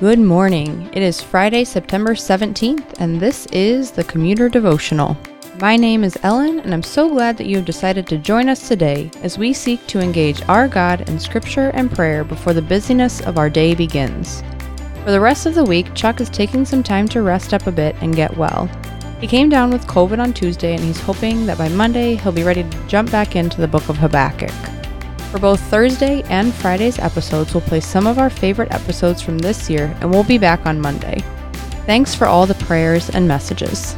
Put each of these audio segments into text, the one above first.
Good morning. It is Friday, September 17th, and this is the Commuter Devotional. My name is Ellen, and I'm so glad that you have decided to join us today as we seek to engage our God in scripture and prayer before the busyness of our day begins. For the rest of the week, Chuck is taking some time to rest up a bit and get well. He came down with COVID on Tuesday, and he's hoping that by Monday he'll be ready to jump back into the book of Habakkuk. For both Thursday and Friday's episodes, we'll play some of our favorite episodes from this year, and we'll be back on Monday. Thanks for all the prayers and messages.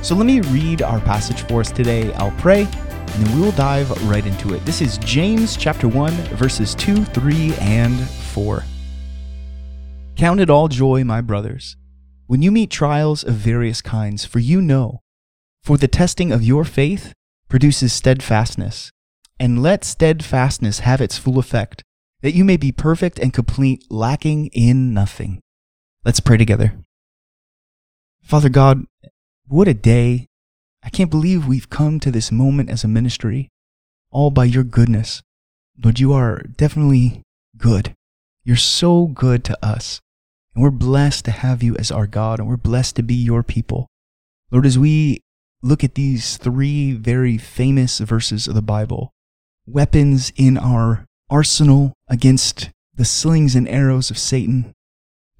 So let me read our passage for us today. I'll pray, and then we will dive right into it. This is James chapter 1, verses 2, 3, and 4. Count it all joy, my brothers, when you meet trials of various kinds, for you know, for the testing of your faith produces steadfastness and let steadfastness have its full effect, that you may be perfect and complete, lacking in nothing. Let's pray together. Father God, what a day. I can't believe we've come to this moment as a ministry, all by your goodness. Lord, you are definitely good. You're so good to us. And we're blessed to have you as our God, and we're blessed to be your people. Lord, as we look at these three very famous verses of the Bible, weapons in our arsenal against the slings and arrows of Satan.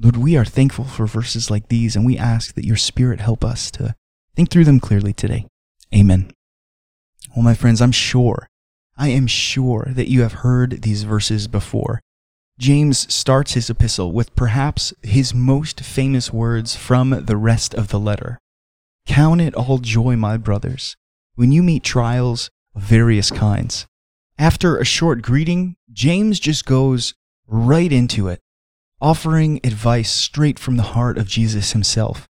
Lord, we are thankful for verses like these, and we ask that your Spirit help us to think through them clearly today. Amen. Well, my friends, I'm sure, I am sure that you have heard these verses before. James starts his epistle with perhaps his most famous words from the rest of the letter. Count it all joy, my brothers, when you meet trials of various kinds. After a short greeting, James just goes right into it, offering advice straight from the heart of Jesus himself.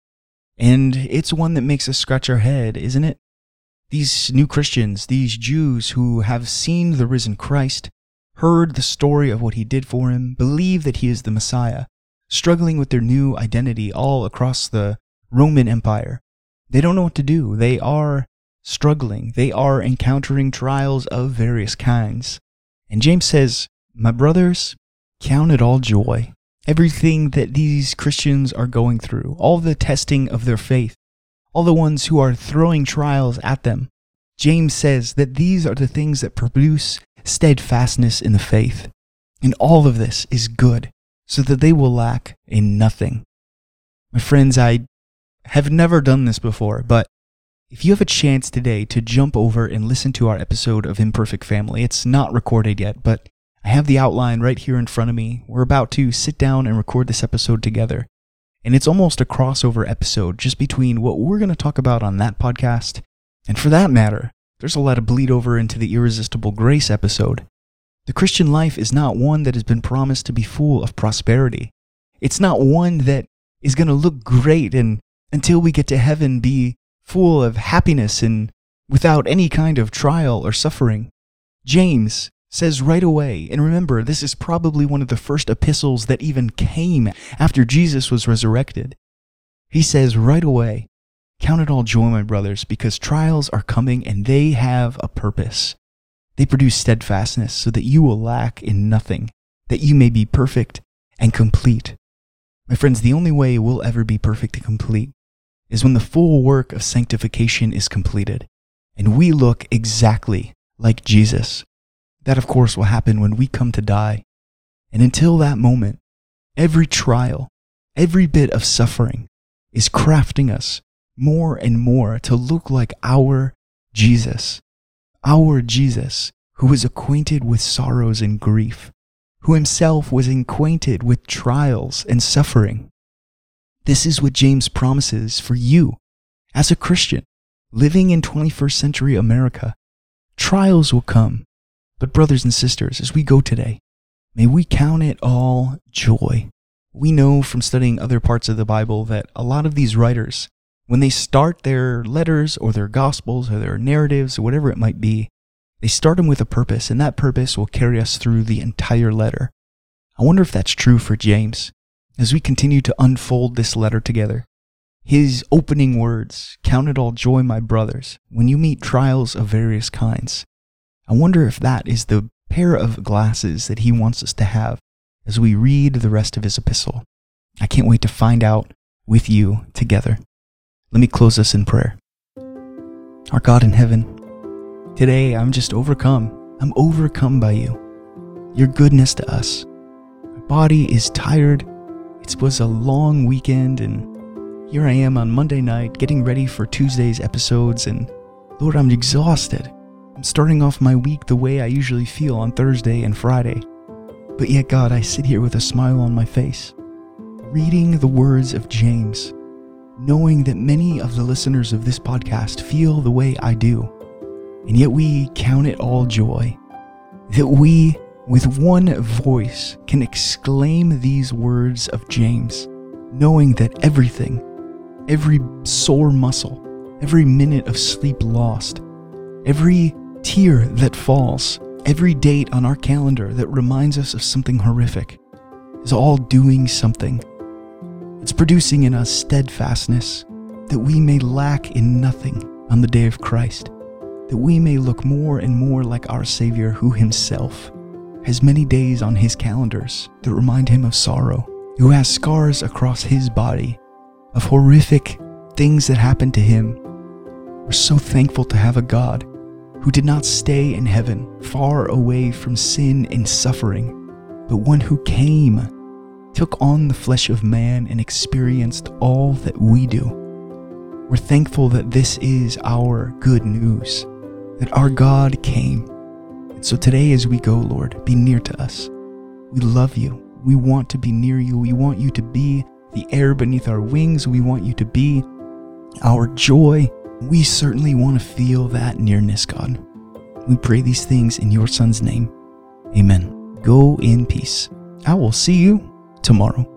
And it's one that makes us scratch our head, isn't it? These new Christians, these Jews who have seen the risen Christ, heard the story of what he did for him, believe that he is the Messiah, struggling with their new identity all across the Roman Empire. They don't know what to do. They are struggling. They are encountering trials of various kinds. And James says, My brothers, count it all joy. Everything that these Christians are going through, all the testing of their faith, all the ones who are throwing trials at them. James says that these are the things that produce steadfastness in the faith. And all of this is good, so that they will lack in nothing. My friends, I have never done this before, but if you have a chance today to jump over and listen to our episode of Imperfect Family, it's not recorded yet, but I have the outline right here in front of me. We're about to sit down and record this episode together. And it's almost a crossover episode just between what we're going to talk about on that podcast. And for that matter, there's a lot of bleed over into the Irresistible Grace episode. The Christian life is not one that has been promised to be full of prosperity. It's not one that is going to look great and until we get to heaven be full of happiness and without any kind of trial or suffering. James says right away, and remember, this is probably one of the first epistles that even came after Jesus was resurrected. He says right away, Count it all joy, my brothers, because trials are coming and they have a purpose. They produce steadfastness so that you will lack in nothing, that you may be perfect and complete. My friends, the only way we'll ever be perfect and complete is when the full work of sanctification is completed and we look exactly like Jesus. That, of course, will happen when we come to die. And until that moment, every trial, every bit of suffering is crafting us more and more to look like our Jesus, our Jesus, who was acquainted with sorrows and grief, who himself was acquainted with trials and suffering. This is what James promises for you as a Christian living in 21st century America. Trials will come, but brothers and sisters, as we go today, may we count it all joy. We know from studying other parts of the Bible that a lot of these writers, when they start their letters or their gospels or their narratives or whatever it might be, they start them with a purpose, and that purpose will carry us through the entire letter. I wonder if that's true for James as we continue to unfold this letter together. His opening words, Count it all joy, my brothers, when you meet trials of various kinds. I wonder if that is the pair of glasses that he wants us to have as we read the rest of his epistle. I can't wait to find out with you together. Let me close us in prayer. Our God in heaven, today I'm just overcome. I'm overcome by you, your goodness to us. My body is tired. It was a long weekend, and here I am on Monday night getting ready for Tuesday's episodes. And Lord, I'm exhausted. I'm starting off my week the way I usually feel on Thursday and Friday. But yet, God, I sit here with a smile on my face, reading the words of James, knowing that many of the listeners of this podcast feel the way I do. And yet we count it all joy that we, with one voice, can exclaim these words of James, knowing that everything, every sore muscle, every minute of sleep lost, every tear that falls, every date on our calendar that reminds us of something horrific is all doing something. It's producing in us steadfastness that we may lack in nothing on the day of Christ, that we may look more and more like our Savior who himself has many days on his calendars that remind him of sorrow, who has scars across his body of horrific things that happened to him. We're so thankful to have a God who did not stay in heaven, far away from sin and suffering, but one who came, took on the flesh of man, and experienced all that we do. We're thankful that this is our good news, that our God came. So today, as we go, Lord, be near to us. We love you. We want to be near you. We want you to be the air beneath our wings. We want you to be our joy we certainly want to feel that nearness, God. We pray these things in your Son's name. Amen. Go in peace. I will see you tomorrow.